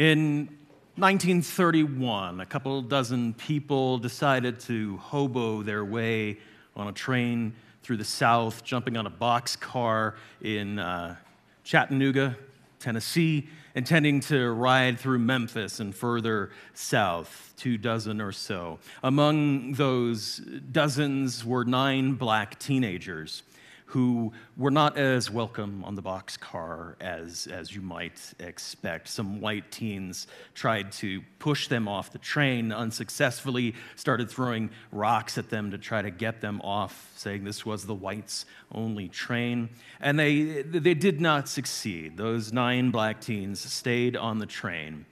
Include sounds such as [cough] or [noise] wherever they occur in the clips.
In 1931, a couple dozen people decided to hobo their way on a train through the South, jumping on a boxcar in uh, Chattanooga, Tennessee, intending to ride through Memphis and further south, two dozen or so. Among those dozens were nine black teenagers who were not as welcome on the boxcar as, as you might expect. Some white teens tried to push them off the train unsuccessfully, started throwing rocks at them to try to get them off, saying this was the whites' only train. And they, they did not succeed. Those nine black teens stayed on the train.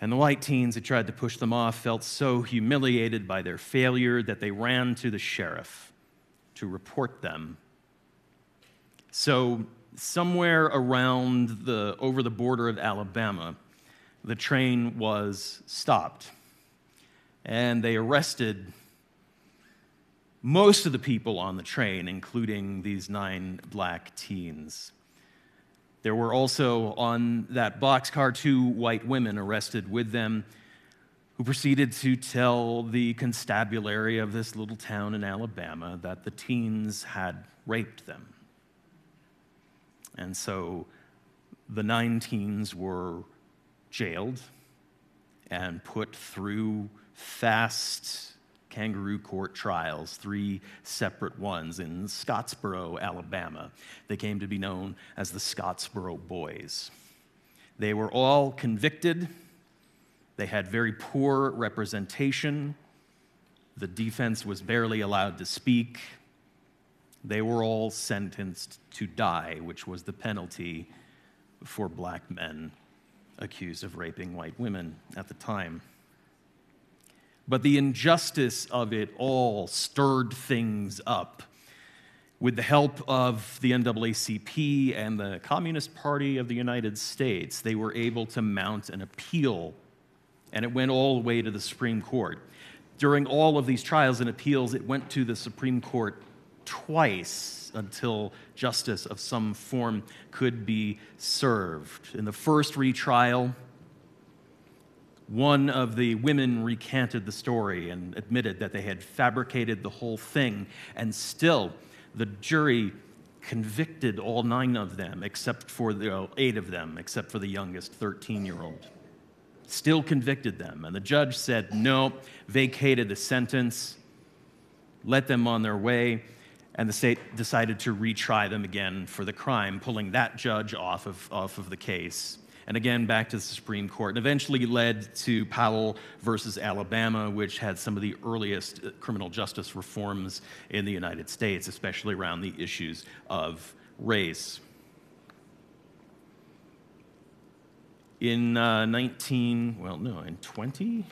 And the white teens who tried to push them off felt so humiliated by their failure that they ran to the sheriff to report them. So, somewhere around the over the border of Alabama, the train was stopped. And they arrested most of the people on the train, including these nine black teens. There were also on that boxcar two white women arrested with them who proceeded to tell the constabulary of this little town in Alabama that the teens had raped them. And so the nine teens were jailed and put through fast kangaroo court trials, three separate ones in Scottsboro, Alabama. They came to be known as the Scottsboro Boys. They were all convicted they had very poor representation. The defense was barely allowed to speak. They were all sentenced to die, which was the penalty for black men accused of raping white women at the time. But the injustice of it all stirred things up. With the help of the NAACP and the Communist Party of the United States, they were able to mount an appeal and it went all the way to the Supreme Court. During all of these trials and appeals, it went to the Supreme Court twice until justice of some form could be served. In the first retrial, one of the women recanted the story and admitted that they had fabricated the whole thing, and still the jury convicted all nine of them, except for the uh, eight of them, except for the youngest 13 year old still convicted them. And the judge said, no, vacated the sentence, let them on their way. And the state decided to retry them again for the crime, pulling that judge off of, off of the case. And again, back to the Supreme Court, and eventually led to Powell versus Alabama, which had some of the earliest uh, criminal justice reforms in the United States, especially around the issues of race. In uh, 19, well, no, in 20?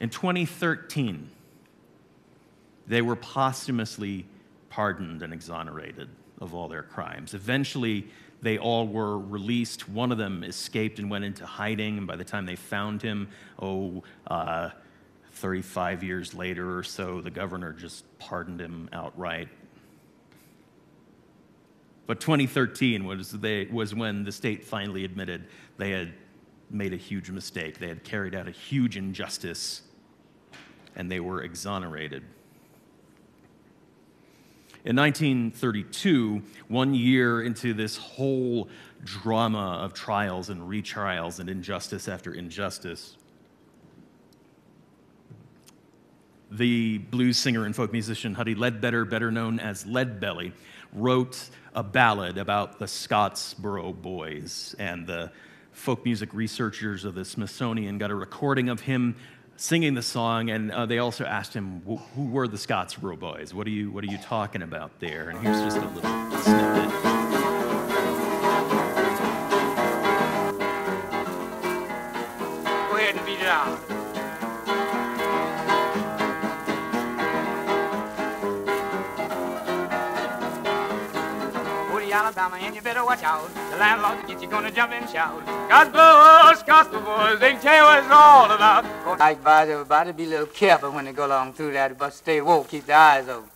In 2013, they were posthumously pardoned and exonerated of all their crimes. Eventually, they all were released. One of them escaped and went into hiding, and by the time they found him, oh, uh, 35 years later or so, the governor just pardoned him outright. But 2013 was, they, was when the state finally admitted they had made a huge mistake. They had carried out a huge injustice, and they were exonerated. In 1932, one year into this whole drama of trials and retrials and injustice after injustice, the blues singer and folk musician Huddie Ledbetter, better known as Leadbelly, wrote a ballad about the Scottsboro Boys. And the folk music researchers of the Smithsonian got a recording of him singing the song, and uh, they also asked him, "Who were the Scottsboro Boys? What are you What are you talking about there?" And here's just a little snippet. Alabama, and you better watch out. The landlord to get you gonna jump and shout. Gospel, gospel boys, they can tell you what it's all about. I advise everybody to be a little careful when they go along through that, but stay woke, keep their eyes open.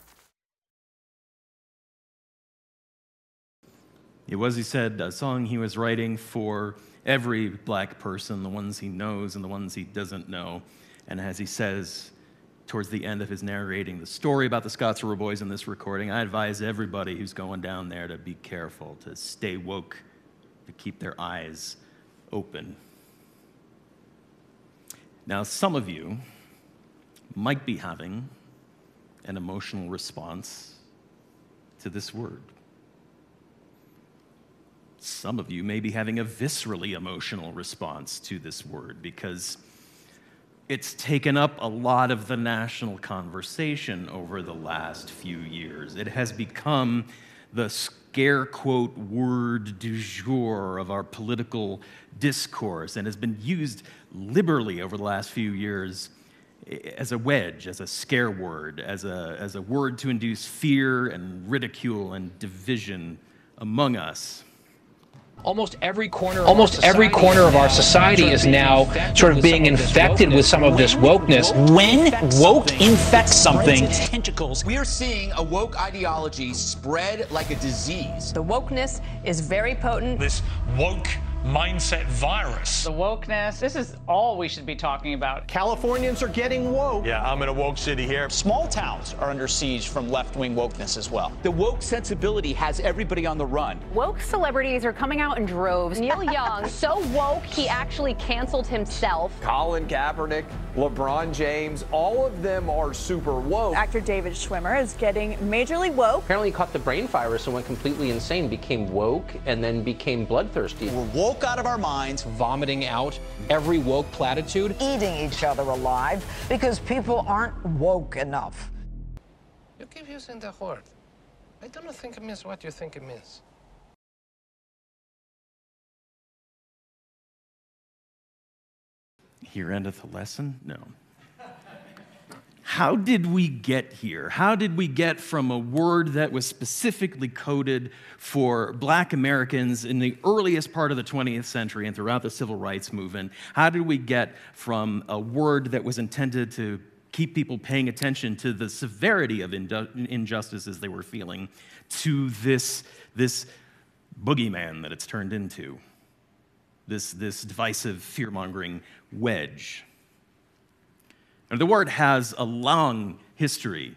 It was, he said, a song he was writing for every black person, the ones he knows and the ones he doesn't know. And as he says towards the end of his narrating the story about the Scottsboro Boys in this recording, I advise everybody who's going down there to be careful, to stay woke, to keep their eyes open. Now, some of you might be having an emotional response to this word. Some of you may be having a viscerally emotional response to this word because it's taken up a lot of the national conversation over the last few years. It has become the scare quote word du jour of our political discourse and has been used liberally over the last few years as a wedge, as a scare word, as a, as a word to induce fear and ridicule and division among us almost every corner almost every corner of our society is now sort of being infected with some of this wokeness. when woke infects something. tentacles. We are seeing a woke ideology spread like a disease. The wokeness is very potent. This woke mindset virus. The wokeness, this is all we should be talking about. Californians are getting woke. Yeah, I'm in a woke city here. Small towns are under siege from left wing wokeness as well. The woke sensibility has everybody on the run. Woke celebrities are coming out in droves. [laughs] Neil Young, so woke, he actually canceled himself. Colin Kaepernick, LeBron James, all of them are super woke. Actor David Schwimmer is getting majorly woke. Apparently, he caught the brain virus and went completely insane, became woke, and then became bloodthirsty. We're woke woke out of our minds, vomiting out every woke platitude, eating each other alive because people aren't woke enough. You keep using the word. I don't think it means what you think it means. Here endeth the lesson? No. How did we get here? How did we get from a word that was specifically coded for black Americans in the earliest part of the 20th century and throughout the civil rights movement? How did we get from a word that was intended to keep people paying attention to the severity of injustices they were feeling to this, this boogeyman that it's turned into? This, this divisive, fear mongering wedge. And the word has a long history.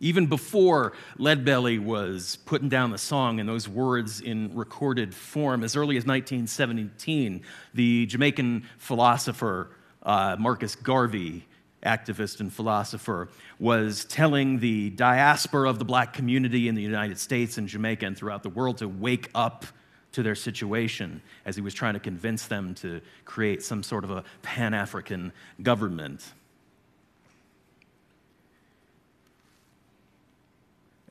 Even before Leadbelly was putting down the song and those words in recorded form, as early as 1917, the Jamaican philosopher uh, Marcus Garvey, activist and philosopher, was telling the diaspora of the black community in the United States and Jamaica and throughout the world to wake up to their situation as he was trying to convince them to create some sort of a pan African government.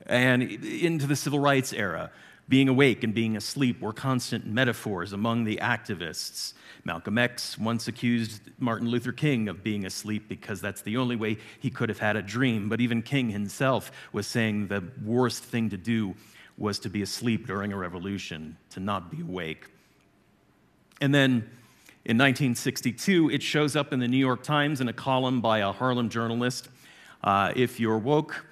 And into the civil rights era. Being awake and being asleep were constant metaphors among the activists. Malcolm X once accused Martin Luther King of being asleep because that's the only way he could have had a dream. But even King himself was saying the worst thing to do was to be asleep during a revolution, to not be awake. And then in 1962, it shows up in the New York Times in a column by a Harlem journalist. Uh, if you're woke,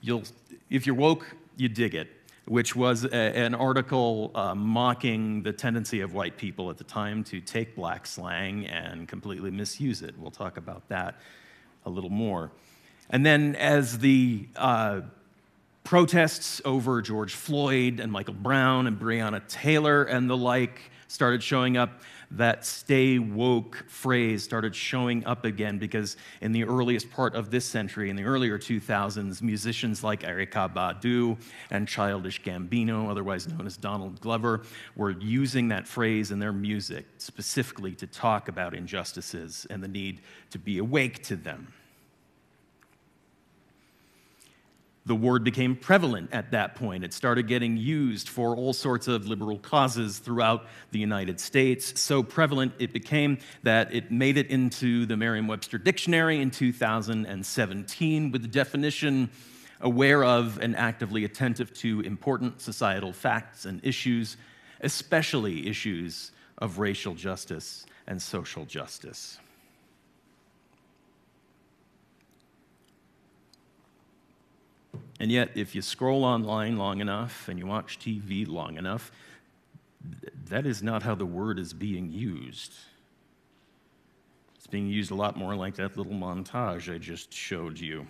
you'll if you're woke, you dig it, which was a, an article uh, mocking the tendency of white people at the time to take black slang and completely misuse it. We'll talk about that a little more. And then, as the uh, protests over George Floyd and Michael Brown and Breonna Taylor and the like started showing up, that stay woke phrase started showing up again because in the earliest part of this century, in the earlier 2000s, musicians like Erykah Badu and Childish Gambino, otherwise known as Donald Glover, were using that phrase in their music specifically to talk about injustices and the need to be awake to them. The word became prevalent at that point. It started getting used for all sorts of liberal causes throughout the United States. So prevalent it became that it made it into the Merriam Webster Dictionary in 2017 with the definition aware of and actively attentive to important societal facts and issues, especially issues of racial justice and social justice. And yet, if you scroll online long enough and you watch TV long enough, that is not how the word is being used. It's being used a lot more like that little montage I just showed you.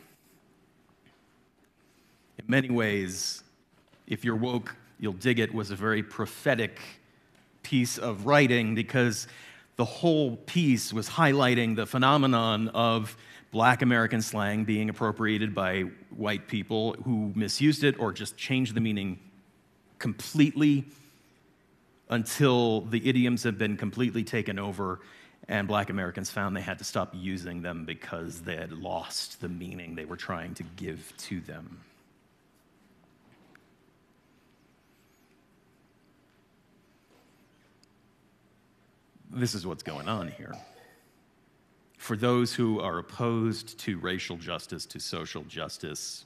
In many ways, if you're woke, you'll dig it was a very prophetic piece of writing because the whole piece was highlighting the phenomenon of black American slang being appropriated by white people who misused it or just changed the meaning completely until the idioms have been completely taken over and black Americans found they had to stop using them because they had lost the meaning they were trying to give to them. This is what's going on here. For those who are opposed to racial justice, to social justice,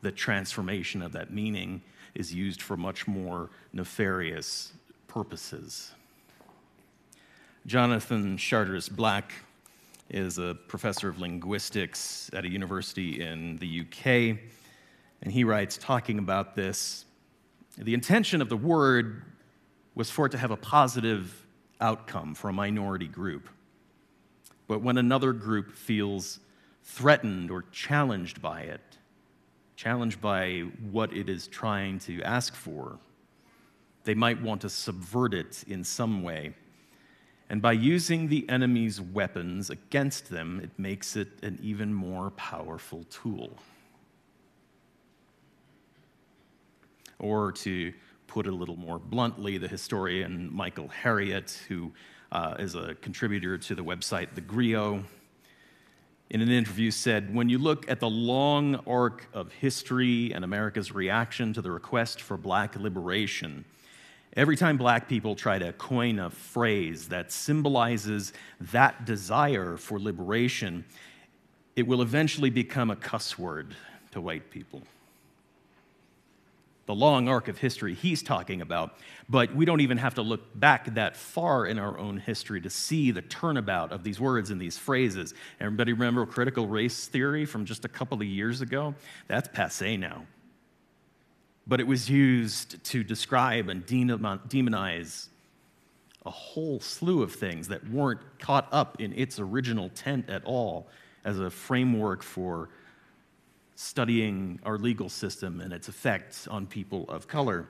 the transformation of that meaning is used for much more nefarious purposes. Jonathan Charteris Black is a professor of linguistics at a university in the UK, and he writes, talking about this the intention of the word was for it to have a positive outcome for a minority group. But when another group feels threatened or challenged by it, challenged by what it is trying to ask for, they might want to subvert it in some way. And by using the enemy's weapons against them, it makes it an even more powerful tool. Or to put it a little more bluntly, the historian Michael Harriot, who uh, is a contributor to the website The Grio, in an interview said When you look at the long arc of history and America's reaction to the request for black liberation, every time black people try to coin a phrase that symbolizes that desire for liberation, it will eventually become a cuss word to white people the long arc of history he's talking about. But we don't even have to look back that far in our own history to see the turnabout of these words and these phrases. Everybody remember critical race theory from just a couple of years ago? That's passe now. But it was used to describe and demonize a whole slew of things that weren't caught up in its original tent at all as a framework for studying our legal system and its effects on people of color.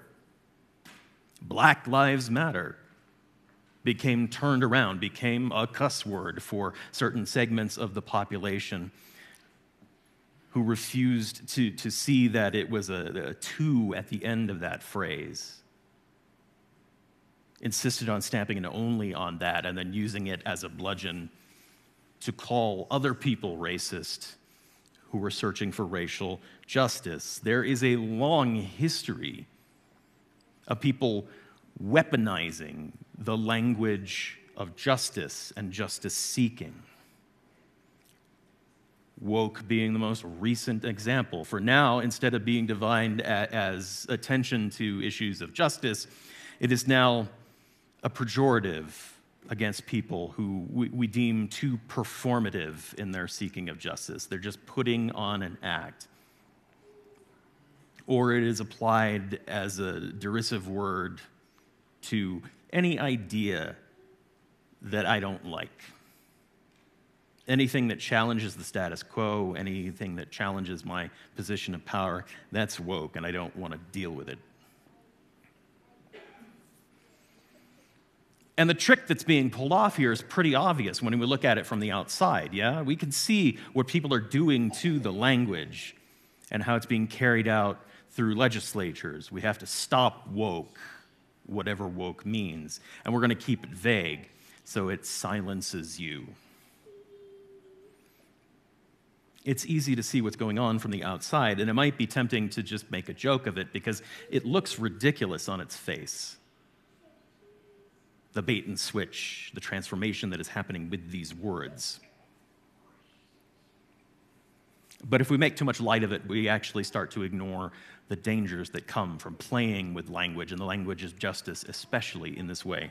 Black Lives Matter became turned around, became a cuss word for certain segments of the population who refused to, to see that it was a, a two at the end of that phrase. Insisted on stamping it only on that and then using it as a bludgeon to call other people racist who were searching for racial justice. There is a long history of people weaponizing the language of justice and justice seeking. Woke being the most recent example. For now, instead of being defined as attention to issues of justice, it is now a pejorative against people who we, we, deem too performative in their seeking of justice. They're just putting on an act. Or it is applied as a derisive word to any idea that I don't like. Anything that challenges the status quo, anything that challenges my position of power, that's woke, and I don't want to deal with it. And the trick that's being pulled off here is pretty obvious when we look at it from the outside, yeah? We can see what people are doing to the language and how it's being carried out through legislatures. We have to stop woke, whatever woke means, and we're going to keep it vague so it silences you. It's easy to see what's going on from the outside, and it might be tempting to just make a joke of it because it looks ridiculous on its face the bait and switch, the transformation that is happening with these words. But if we make too much light of it, we actually start to ignore the dangers that come from playing with language and the language of justice, especially in this way.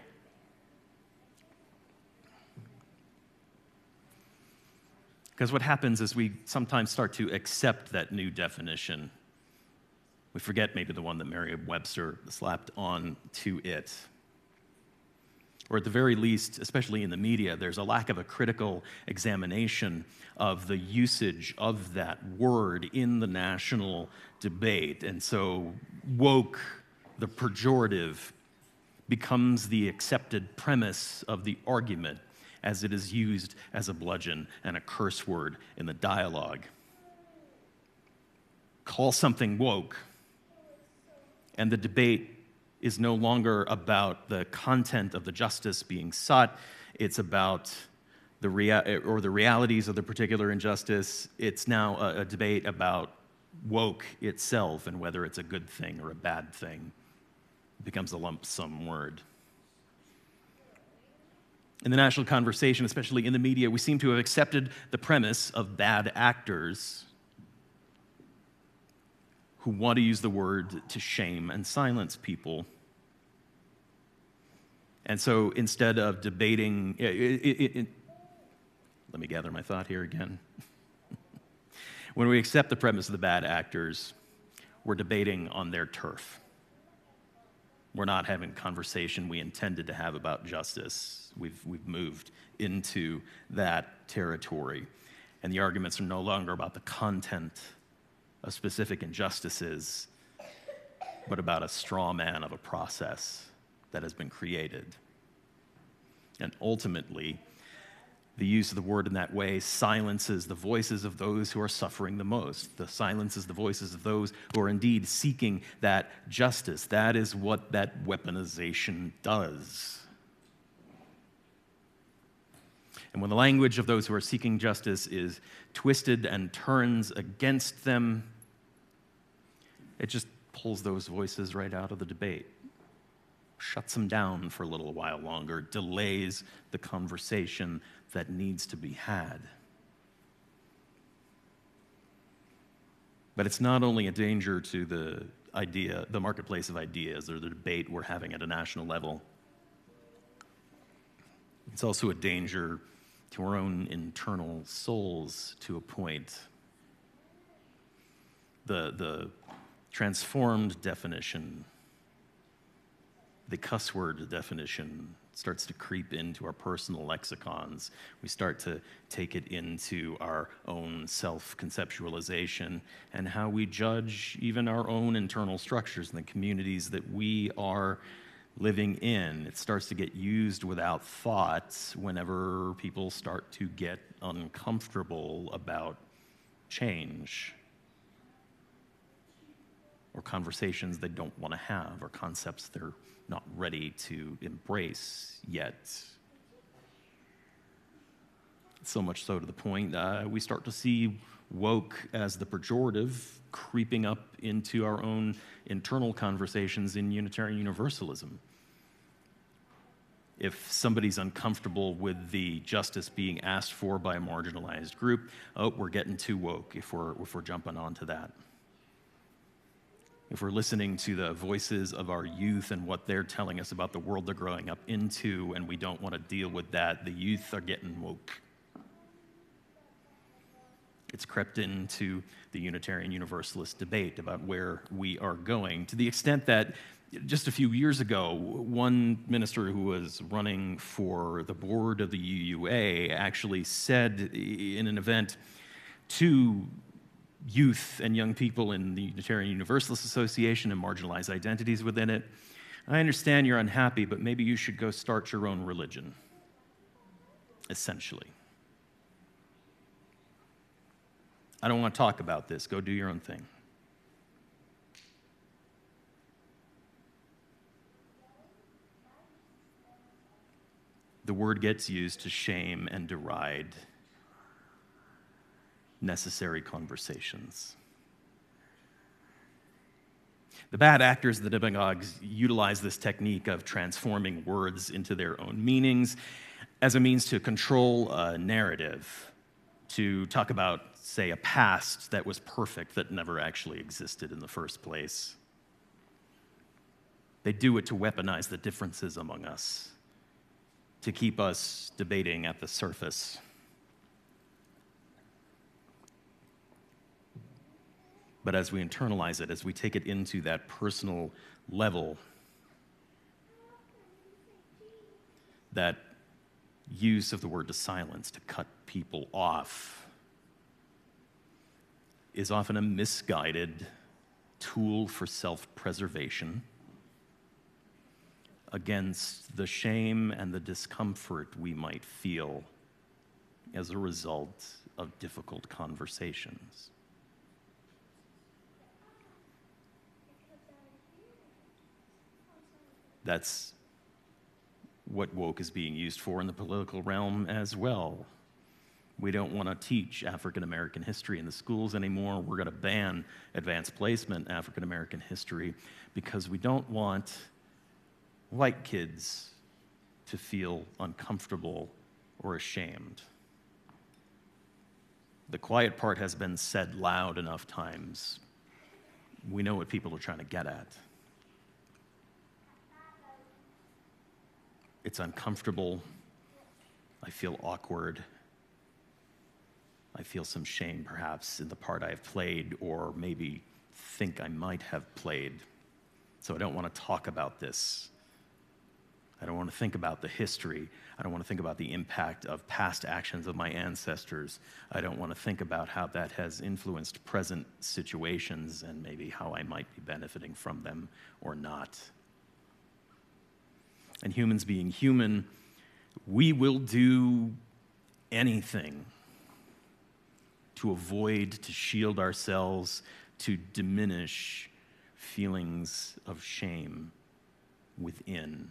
Because what happens is we sometimes start to accept that new definition. We forget maybe the one that Merriam Webster slapped on to it. Or at the very least, especially in the media, there's a lack of a critical examination of the usage of that word in the national debate. And so, woke, the pejorative, becomes the accepted premise of the argument as it is used as a bludgeon and a curse word in the dialogue. Call something woke, and the debate is no longer about the content of the justice being sought, it's about the rea- or the realities of the particular injustice. It's now a, a debate about woke itself and whether it's a good thing or a bad thing. It becomes a lump sum word. In the national conversation, especially in the media, we seem to have accepted the premise of bad actors who want to use the word to shame and silence people. And so instead of debating, it, it, it, let me gather my thought here again. [laughs] when we accept the premise of the bad actors, we're debating on their turf. We're not having conversation we intended to have about justice. We've, we've moved into that territory. And the arguments are no longer about the content of specific injustices, but about a straw man of a process that has been created. And ultimately, the use of the word in that way silences the voices of those who are suffering the most. The silences the voices of those who are indeed seeking that justice. That is what that weaponization does. And when the language of those who are seeking justice is twisted and turns against them, it just pulls those voices right out of the debate shuts them down for a little while longer, delays the conversation that needs to be had. But it's not only a danger to the idea, the marketplace of ideas, or the debate we're having at a national level. It's also a danger to our own internal souls to a point. The, the transformed definition the cuss word definition starts to creep into our personal lexicons. We start to take it into our own self conceptualization and how we judge even our own internal structures and the communities that we are living in. It starts to get used without thought whenever people start to get uncomfortable about change or conversations they don't want to have or concepts they're not ready to embrace yet. So much so to the point uh, we start to see woke as the pejorative creeping up into our own internal conversations in Unitarian Universalism. If somebody's uncomfortable with the justice being asked for by a marginalized group, oh, we're getting too woke if we're, if we're jumping onto that if we're listening to the voices of our youth and what they're telling us about the world they're growing up into, and we don't want to deal with that, the youth are getting woke. It's crept into the Unitarian Universalist debate about where we are going to the extent that just a few years ago, one minister who was running for the board of the UUA actually said in an event to youth and young people in the Unitarian Universalist Association and marginalized identities within it. I understand you're unhappy, but maybe you should go start your own religion, essentially. I don't want to talk about this. Go do your own thing. The word gets used to shame and deride necessary conversations. The bad actors, the demagogues, utilize this technique of transforming words into their own meanings as a means to control a narrative, to talk about, say, a past that was perfect that never actually existed in the first place. They do it to weaponize the differences among us, to keep us debating at the surface. But as we internalize it, as we take it into that personal level, that use of the word to silence, to cut people off, is often a misguided tool for self preservation against the shame and the discomfort we might feel as a result of difficult conversations. That's what woke is being used for in the political realm as well. We don't want to teach African American history in the schools anymore. We're going to ban advanced placement African American history because we don't want white kids to feel uncomfortable or ashamed. The quiet part has been said loud enough times. We know what people are trying to get at. It's uncomfortable. I feel awkward. I feel some shame, perhaps, in the part I've played, or maybe think I might have played. So I don't want to talk about this. I don't want to think about the history. I don't want to think about the impact of past actions of my ancestors. I don't want to think about how that has influenced present situations and maybe how I might be benefiting from them or not and humans being human, we will do anything to avoid, to shield ourselves, to diminish feelings of shame within.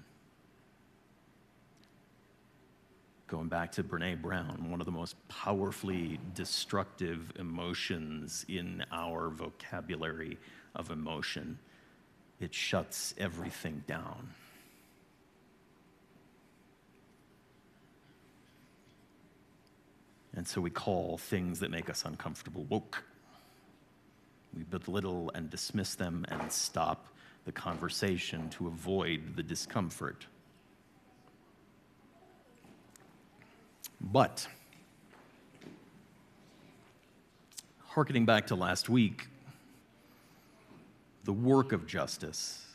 Going back to Brene Brown, one of the most powerfully destructive emotions in our vocabulary of emotion, it shuts everything down. And so we call things that make us uncomfortable woke. We belittle and dismiss them and stop the conversation to avoid the discomfort. But, harkening back to last week, the work of justice,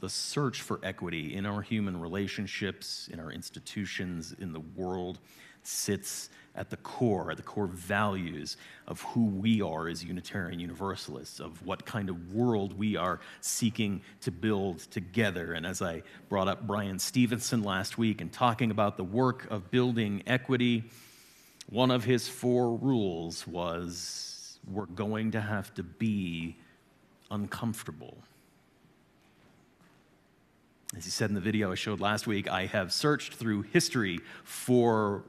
the search for equity in our human relationships, in our institutions, in the world, sits at the core, at the core values of who we are as Unitarian Universalists, of what kind of world we are seeking to build together. And as I brought up Bryan Stevenson last week and talking about the work of building equity, one of his four rules was we're going to have to be uncomfortable. As he said in the video I showed last week, I have searched through history for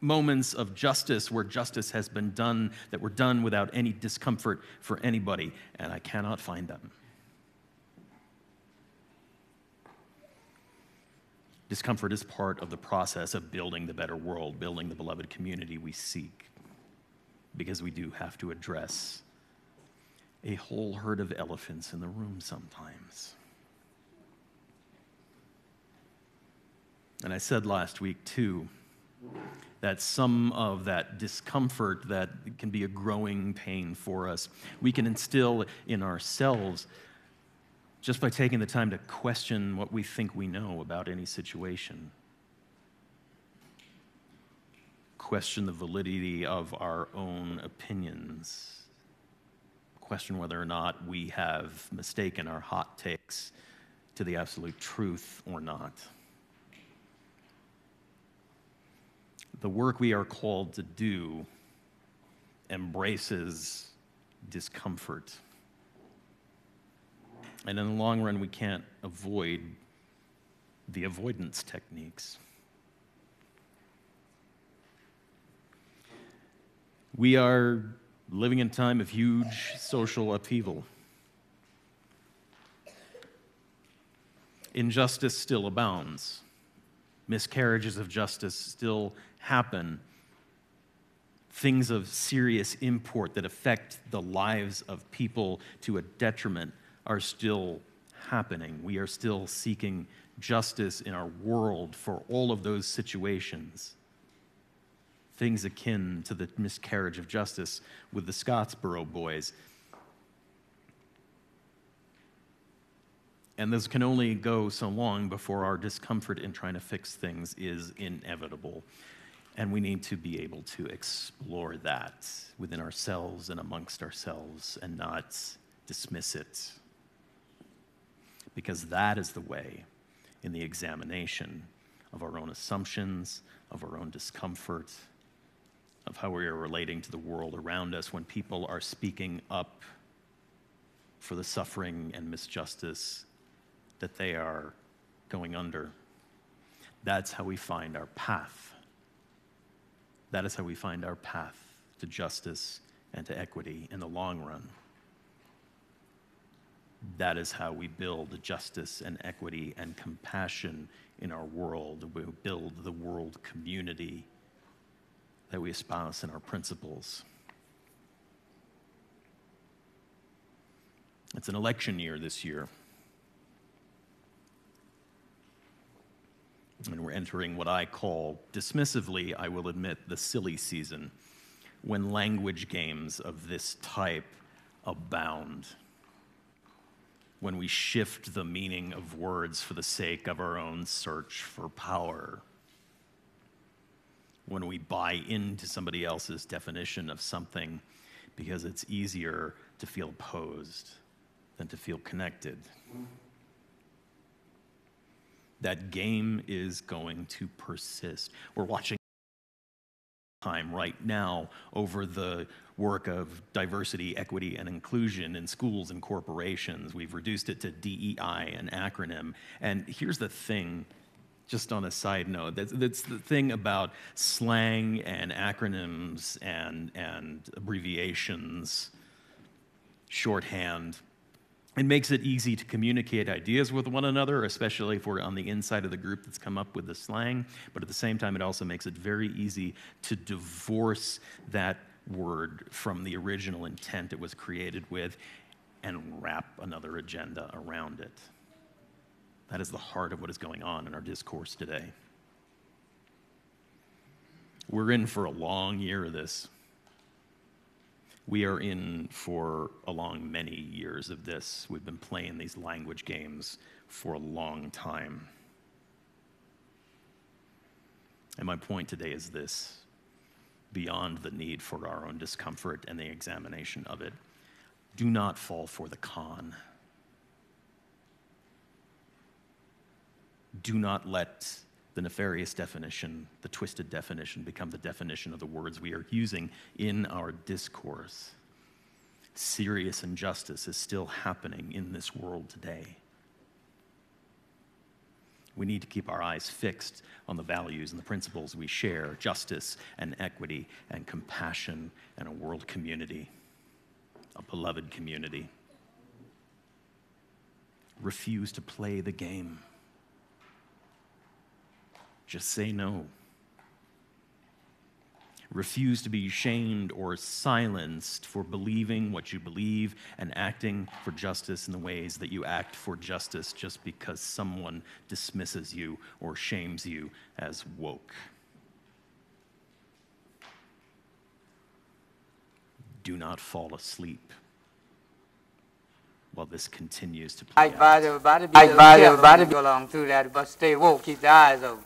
moments of justice where justice has been done that were done without any discomfort for anybody, and I cannot find them. Discomfort is part of the process of building the better world, building the beloved community we seek, because we do have to address a whole herd of elephants in the room sometimes. And I said last week, too, that some of that discomfort that can be a growing pain for us, we can instill in ourselves just by taking the time to question what we think we know about any situation. Question the validity of our own opinions. Question whether or not we have mistaken our hot takes to the absolute truth or not. The work we are called to do embraces discomfort. And in the long run, we can't avoid the avoidance techniques. We are living in a time of huge social upheaval. Injustice still abounds. Miscarriages of justice still happen, things of serious import that affect the lives of people to a detriment are still happening. We are still seeking justice in our world for all of those situations. Things akin to the miscarriage of justice with the Scottsboro boys. And this can only go so long before our discomfort in trying to fix things is inevitable. And we need to be able to explore that within ourselves and amongst ourselves and not dismiss it. Because that is the way in the examination of our own assumptions, of our own discomfort, of how we are relating to the world around us when people are speaking up for the suffering and misjustice that they are going under. That's how we find our path. That is how we find our path to justice and to equity in the long run. That is how we build justice and equity and compassion in our world. We build the world community that we espouse in our principles. It's an election year this year. And we're entering what I call, dismissively, I will admit, the silly season, when language games of this type abound. When we shift the meaning of words for the sake of our own search for power. When we buy into somebody else's definition of something because it's easier to feel opposed than to feel connected that game is going to persist. We're watching time right now over the work of diversity, equity, and inclusion in schools and corporations. We've reduced it to DEI, an acronym. And here's the thing, just on a side note, that's, that's the thing about slang and acronyms and, and abbreviations, shorthand it makes it easy to communicate ideas with one another, especially if we're on the inside of the group that's come up with the slang. But at the same time, it also makes it very easy to divorce that word from the original intent it was created with and wrap another agenda around it. That is the heart of what is going on in our discourse today. We're in for a long year of this we are in for a long many years of this. We've been playing these language games for a long time. And my point today is this beyond the need for our own discomfort and the examination of it, do not fall for the con. Do not let the nefarious definition, the twisted definition, become the definition of the words we are using in our discourse. Serious injustice is still happening in this world today. We need to keep our eyes fixed on the values and the principles we share justice and equity and compassion and a world community, a beloved community. Refuse to play the game. Just say no. Refuse to be shamed or silenced for believing what you believe and acting for justice in the ways that you act for justice just because someone dismisses you or shames you as woke. Do not fall asleep while this continues to play I advise everybody, I advise everybody to go along through that, but stay woke, keep the eyes open.